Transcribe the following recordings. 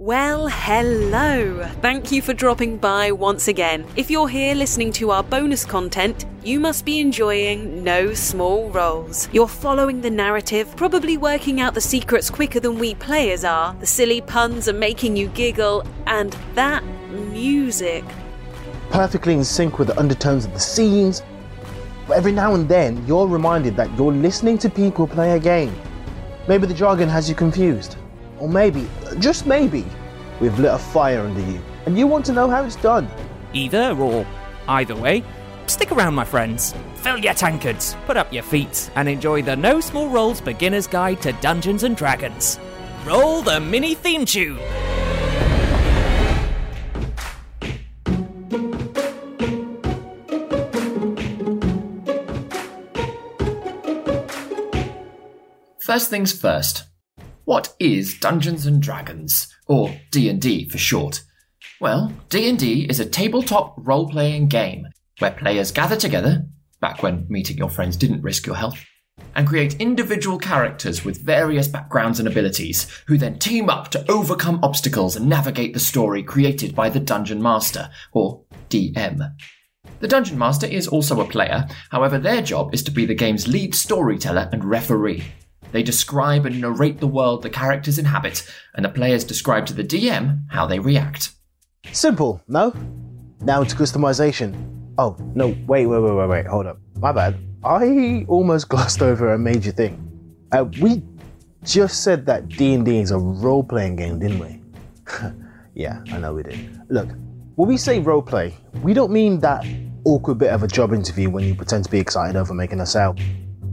Well, hello! Thank you for dropping by once again. If you're here listening to our bonus content, you must be enjoying No Small Rolls. You're following the narrative, probably working out the secrets quicker than we players are. The silly puns are making you giggle, and that music. perfectly in sync with the undertones of the scenes. But every now and then, you're reminded that you're listening to people play a game. Maybe the jargon has you confused. Or maybe, just maybe, we've lit a fire under you and you want to know how it's done. Either or either way, stick around, my friends. Fill your tankards, put up your feet, and enjoy the No Small Rolls Beginner's Guide to Dungeons and Dragons. Roll the mini theme tune! First things first. What is Dungeons and Dragons or D&D for short? Well, D&D is a tabletop role-playing game where players gather together, back when meeting your friends didn't risk your health, and create individual characters with various backgrounds and abilities who then team up to overcome obstacles and navigate the story created by the Dungeon Master or DM. The Dungeon Master is also a player, however, their job is to be the game's lead storyteller and referee. They describe and narrate the world the characters inhabit, and the players describe to the DM how they react. Simple, no? Now to customization. Oh, no, wait, wait, wait, wait, wait, hold up. My bad. I almost glossed over a major thing. Uh, we just said that D&D is a role-playing game, didn't we? yeah, I know we did. Look, when we say role-play, we don't mean that awkward bit of a job interview when you pretend to be excited over making a sale.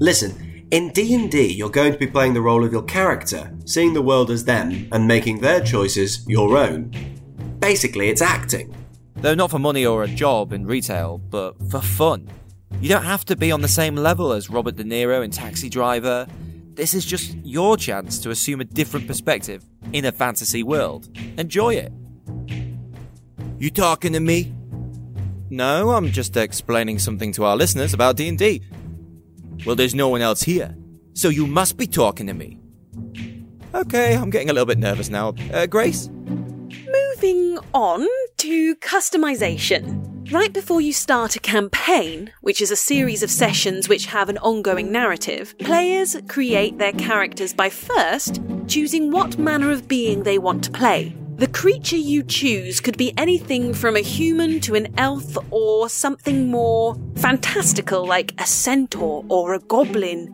Listen, in D&D, you're going to be playing the role of your character, seeing the world as them and making their choices your own. Basically, it's acting. Though not for money or a job in retail, but for fun. You don't have to be on the same level as Robert De Niro in Taxi Driver. This is just your chance to assume a different perspective in a fantasy world. Enjoy it. You talking to me? No, I'm just explaining something to our listeners about D&D. Well, there's no one else here, so you must be talking to me. Okay, I'm getting a little bit nervous now. Uh, Grace? Moving on to customization. Right before you start a campaign, which is a series of sessions which have an ongoing narrative, players create their characters by first choosing what manner of being they want to play. The creature you choose could be anything from a human to an elf or something more fantastical like a centaur or a goblin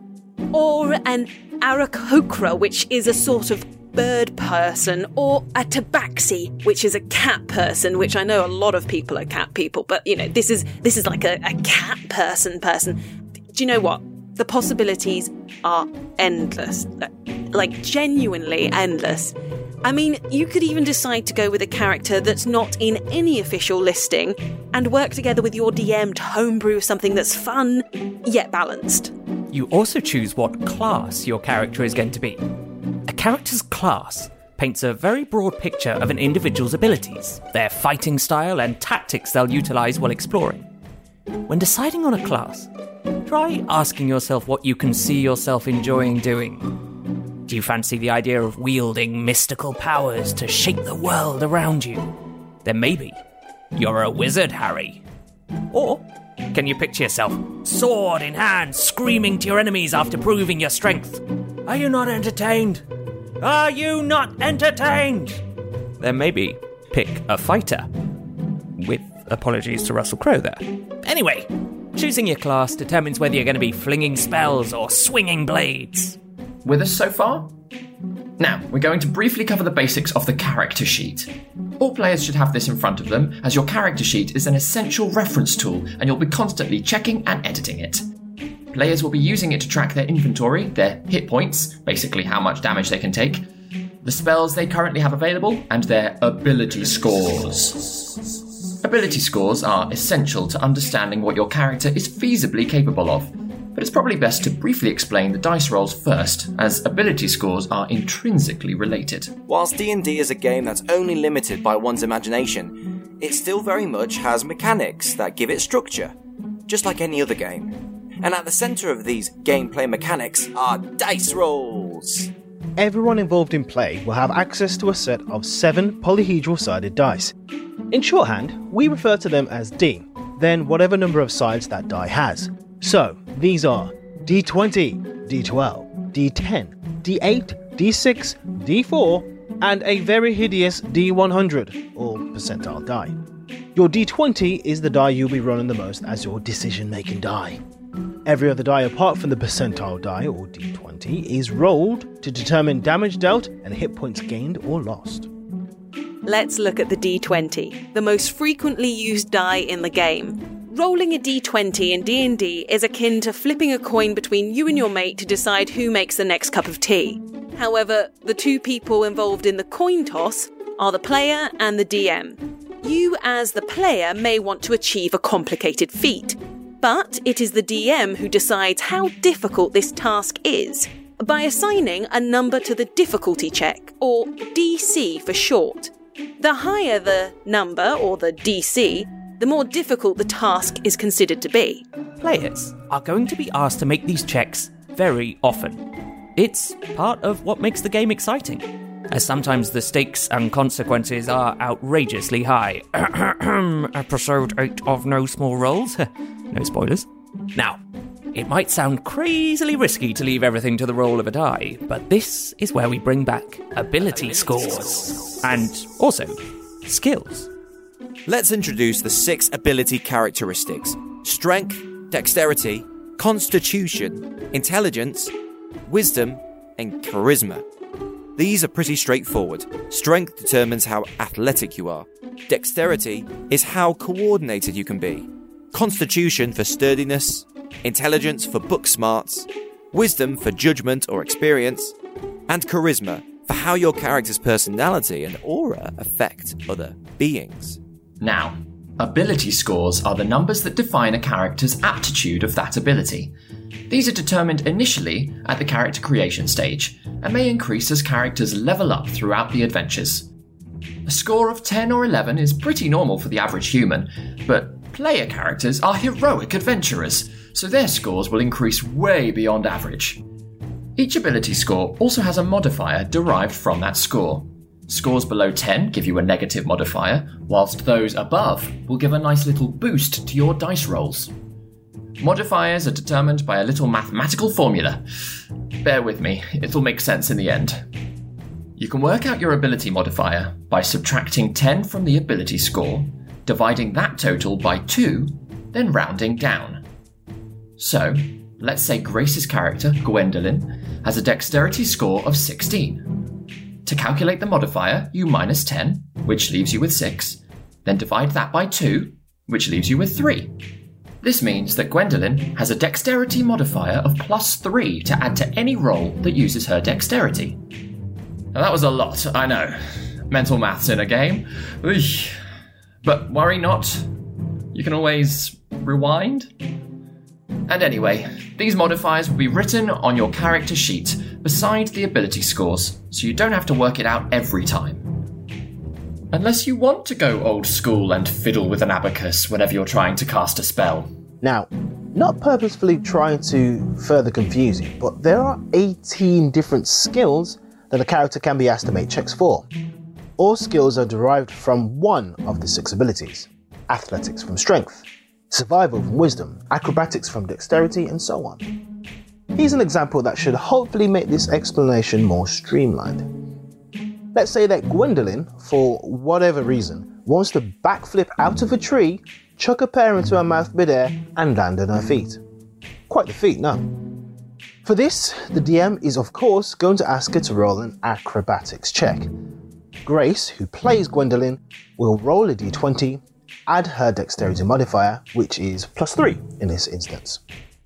or an Aarakocra, which is a sort of bird person, or a tabaxi, which is a cat person, which I know a lot of people are cat people, but you know, this is this is like a, a cat person person. Do you know what? The possibilities are endless. Like genuinely endless. I mean, you could even decide to go with a character that's not in any official listing and work together with your DM to homebrew something that's fun yet balanced. You also choose what class your character is going to be. A character's class paints a very broad picture of an individual's abilities, their fighting style, and tactics they'll utilize while exploring. When deciding on a class, try asking yourself what you can see yourself enjoying doing. Do you fancy the idea of wielding mystical powers to shape the world around you? Then maybe you're a wizard, Harry. Or can you picture yourself, sword in hand, screaming to your enemies after proving your strength? Are you not entertained? Are you not entertained? Then maybe pick a fighter. With apologies to Russell Crowe there. Anyway, choosing your class determines whether you're going to be flinging spells or swinging blades. With us so far? Now, we're going to briefly cover the basics of the character sheet. All players should have this in front of them, as your character sheet is an essential reference tool and you'll be constantly checking and editing it. Players will be using it to track their inventory, their hit points, basically how much damage they can take, the spells they currently have available, and their ability scores. Ability scores are essential to understanding what your character is feasibly capable of, but it's probably best to briefly explain the dice rolls first, as ability scores are intrinsically related. Whilst D&D is a game that's only limited by one's imagination, it still very much has mechanics that give it structure, just like any other game. And at the centre of these gameplay mechanics are dice rolls. Everyone involved in play will have access to a set of seven polyhedral sided dice. In shorthand, we refer to them as D, then whatever number of sides that die has. So, these are D20, D12, D10, D8, D6, D4, and a very hideous D100, or percentile die. Your D20 is the die you'll be running the most as your decision making die. Every other die apart from the percentile die, or d20, is rolled to determine damage dealt and hit points gained or lost. Let's look at the d20, the most frequently used die in the game. Rolling a d20 in D&D is akin to flipping a coin between you and your mate to decide who makes the next cup of tea. However, the two people involved in the coin toss are the player and the DM. You, as the player, may want to achieve a complicated feat, but it is the DM who decides how difficult this task is by assigning a number to the difficulty check, or DC for short. The higher the number, or the DC, the more difficult the task is considered to be. Players are going to be asked to make these checks very often. It's part of what makes the game exciting, as sometimes the stakes and consequences are outrageously high. Episode 8 of No Small Rolls. no spoilers. Now, it might sound crazily risky to leave everything to the roll of a die, but this is where we bring back ability, ability scores. scores. And also, skills. Let's introduce the six ability characteristics strength, dexterity, constitution, intelligence, wisdom, and charisma. These are pretty straightforward. Strength determines how athletic you are. Dexterity is how coordinated you can be. Constitution for sturdiness. Intelligence for book smarts. Wisdom for judgment or experience. And charisma for how your character's personality and aura affect other beings. Now, ability scores are the numbers that define a character's aptitude of that ability. These are determined initially at the character creation stage and may increase as characters level up throughout the adventures. A score of 10 or 11 is pretty normal for the average human, but player characters are heroic adventurers, so their scores will increase way beyond average. Each ability score also has a modifier derived from that score. Scores below 10 give you a negative modifier, whilst those above will give a nice little boost to your dice rolls. Modifiers are determined by a little mathematical formula. Bear with me, it'll make sense in the end. You can work out your ability modifier by subtracting 10 from the ability score, dividing that total by 2, then rounding down. So, let's say Grace's character, Gwendolyn, has a dexterity score of 16. To calculate the modifier, you minus 10, which leaves you with 6, then divide that by 2, which leaves you with 3. This means that Gwendolyn has a dexterity modifier of plus 3 to add to any roll that uses her dexterity. Now, that was a lot, I know. Mental maths in a game. But worry not, you can always rewind. And anyway, these modifiers will be written on your character sheet beside the ability scores, so you don't have to work it out every time. Unless you want to go old school and fiddle with an abacus whenever you're trying to cast a spell. Now, not purposefully trying to further confuse you, but there are 18 different skills that a character can be asked to make checks for. All skills are derived from one of the six abilities athletics from strength, survival from wisdom, acrobatics from dexterity, and so on. Here's an example that should hopefully make this explanation more streamlined. Let's say that Gwendolyn, for whatever reason, wants to backflip out of a tree, chuck a pear into her mouth midair, and land on her feet. Quite the feat, no? For this, the DM is of course going to ask her to roll an acrobatics check. Grace, who plays Gwendolyn, will roll a d20, add her dexterity modifier, which is plus 3 in this instance.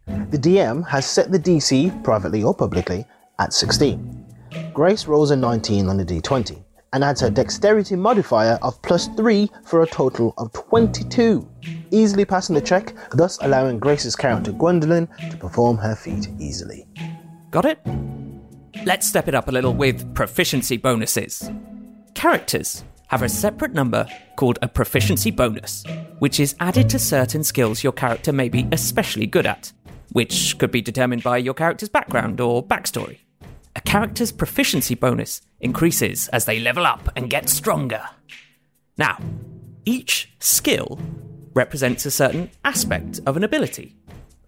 The DM has set the DC, privately or publicly, at 16. Grace rolls a 19 on the d20 and adds her dexterity modifier of plus 3 for a total of 22, easily passing the check, thus allowing Grace's character Gwendolyn to perform her feat easily. Got it? Let's step it up a little with proficiency bonuses. Characters have a separate number called a proficiency bonus, which is added to certain skills your character may be especially good at, which could be determined by your character's background or backstory. A character's proficiency bonus increases as they level up and get stronger. Now, each skill represents a certain aspect of an ability,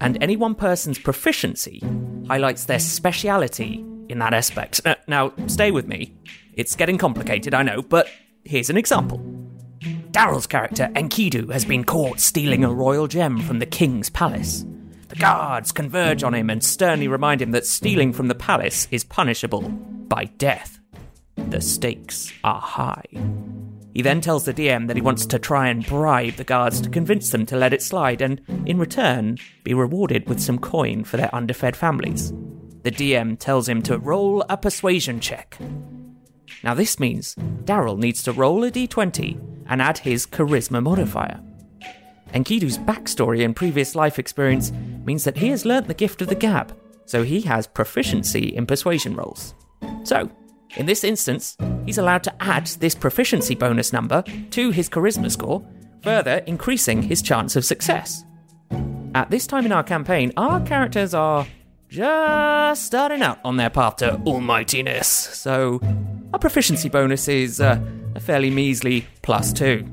and any one person's proficiency highlights their speciality in that aspect. Uh, now, stay with me. It's getting complicated, I know, but here's an example. Daryl's character, Enkidu, has been caught stealing a royal gem from the king's palace. The guards converge on him and sternly remind him that stealing from the palace is punishable by death. The stakes are high. He then tells the DM that he wants to try and bribe the guards to convince them to let it slide and, in return, be rewarded with some coin for their underfed families. The DM tells him to roll a persuasion check. Now, this means Daryl needs to roll a d20 and add his charisma modifier. Enkidu's backstory and previous life experience means that he has learnt the gift of the gab, so he has proficiency in persuasion rolls. So, in this instance, he's allowed to add this proficiency bonus number to his charisma score, further increasing his chance of success. At this time in our campaign, our characters are just starting out on their path to almightiness, so our proficiency bonus is uh, a fairly measly plus two.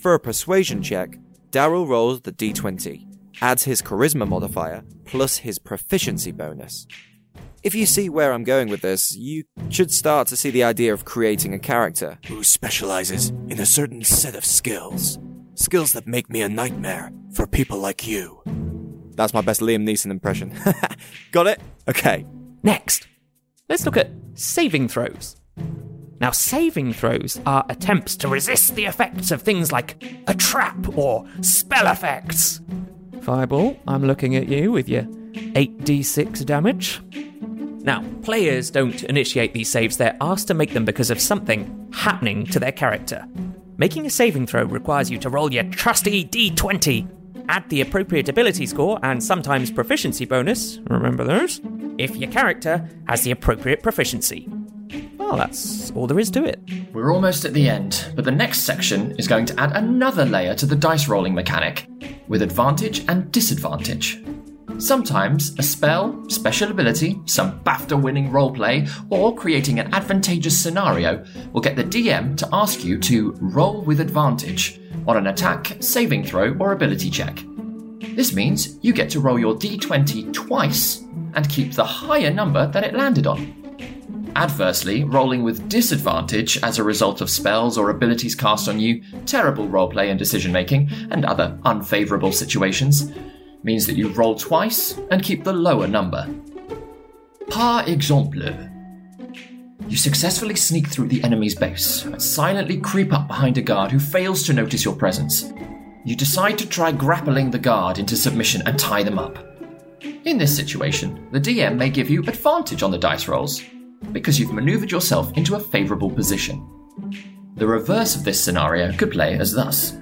For a persuasion check, Daryl rolls the d20, adds his charisma modifier, plus his proficiency bonus. If you see where I'm going with this, you should start to see the idea of creating a character who specializes in a certain set of skills. Skills that make me a nightmare for people like you. That's my best Liam Neeson impression. Got it? Okay. Next, let's look at saving throws. Now, saving throws are attempts to resist the effects of things like a trap or spell effects. Fireball, I'm looking at you with your 8d6 damage. Now, players don't initiate these saves, they're asked to make them because of something happening to their character. Making a saving throw requires you to roll your trusty d20, add the appropriate ability score and sometimes proficiency bonus, remember those, if your character has the appropriate proficiency. Well, that's all there is to it. We're almost at the end, but the next section is going to add another layer to the dice rolling mechanic, with advantage and disadvantage. Sometimes a spell, special ability, some BAFTA winning roleplay, or creating an advantageous scenario will get the DM to ask you to roll with advantage on an attack, saving throw, or ability check. This means you get to roll your d20 twice and keep the higher number that it landed on. Adversely, rolling with disadvantage as a result of spells or abilities cast on you, terrible roleplay and decision making, and other unfavourable situations, means that you roll twice and keep the lower number. Par exemple, you successfully sneak through the enemy's base and silently creep up behind a guard who fails to notice your presence. You decide to try grappling the guard into submission and tie them up. In this situation, the DM may give you advantage on the dice rolls, because you've maneuvered yourself into a favourable position. The reverse of this scenario could play as thus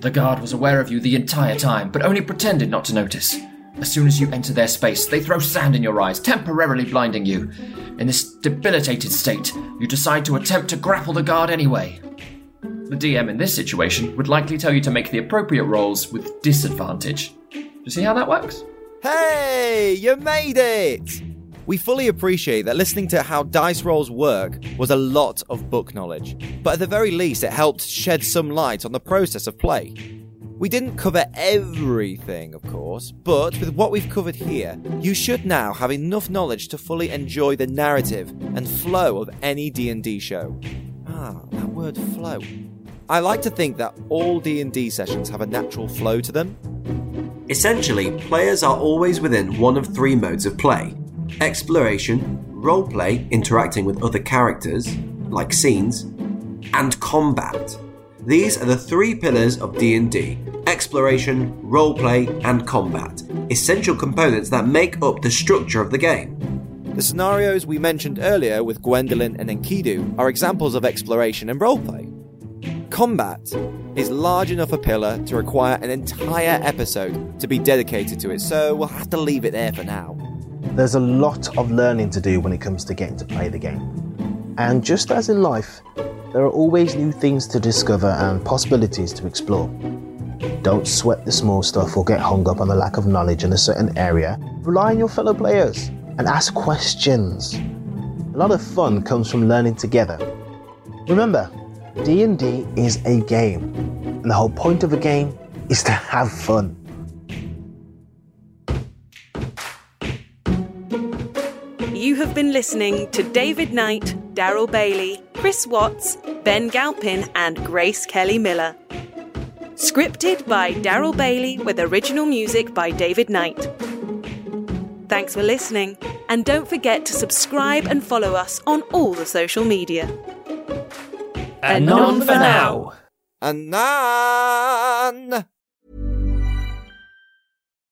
The guard was aware of you the entire time, but only pretended not to notice. As soon as you enter their space, they throw sand in your eyes, temporarily blinding you. In this debilitated state, you decide to attempt to grapple the guard anyway. The DM in this situation would likely tell you to make the appropriate rolls with disadvantage. Do you see how that works? Hey, you made it! We fully appreciate that listening to how dice rolls work was a lot of book knowledge, but at the very least, it helped shed some light on the process of play. We didn't cover everything, of course, but with what we've covered here, you should now have enough knowledge to fully enjoy the narrative and flow of any D&D show. Ah, that word flow. I like to think that all D&D sessions have a natural flow to them. Essentially, players are always within one of three modes of play. Exploration, roleplay, interacting with other characters, like scenes, and combat. These are the three pillars of D&D: exploration, roleplay, and combat, essential components that make up the structure of the game. The scenarios we mentioned earlier with Gwendolyn and Enkidu are examples of exploration and roleplay. Combat is large enough a pillar to require an entire episode to be dedicated to it, so we'll have to leave it there for now. There's a lot of learning to do when it comes to getting to play the game. And just as in life, there are always new things to discover and possibilities to explore. Don't sweat the small stuff or get hung up on the lack of knowledge in a certain area. Rely on your fellow players and ask questions. A lot of fun comes from learning together. Remember, D&D is a game, and the whole point of a game is to have fun. You have been listening to David Knight, Daryl Bailey, Chris Watts, Ben Galpin, and Grace Kelly Miller. Scripted by Daryl Bailey with original music by David Knight. Thanks for listening, and don't forget to subscribe and follow us on all the social media. Anon for now. Anan!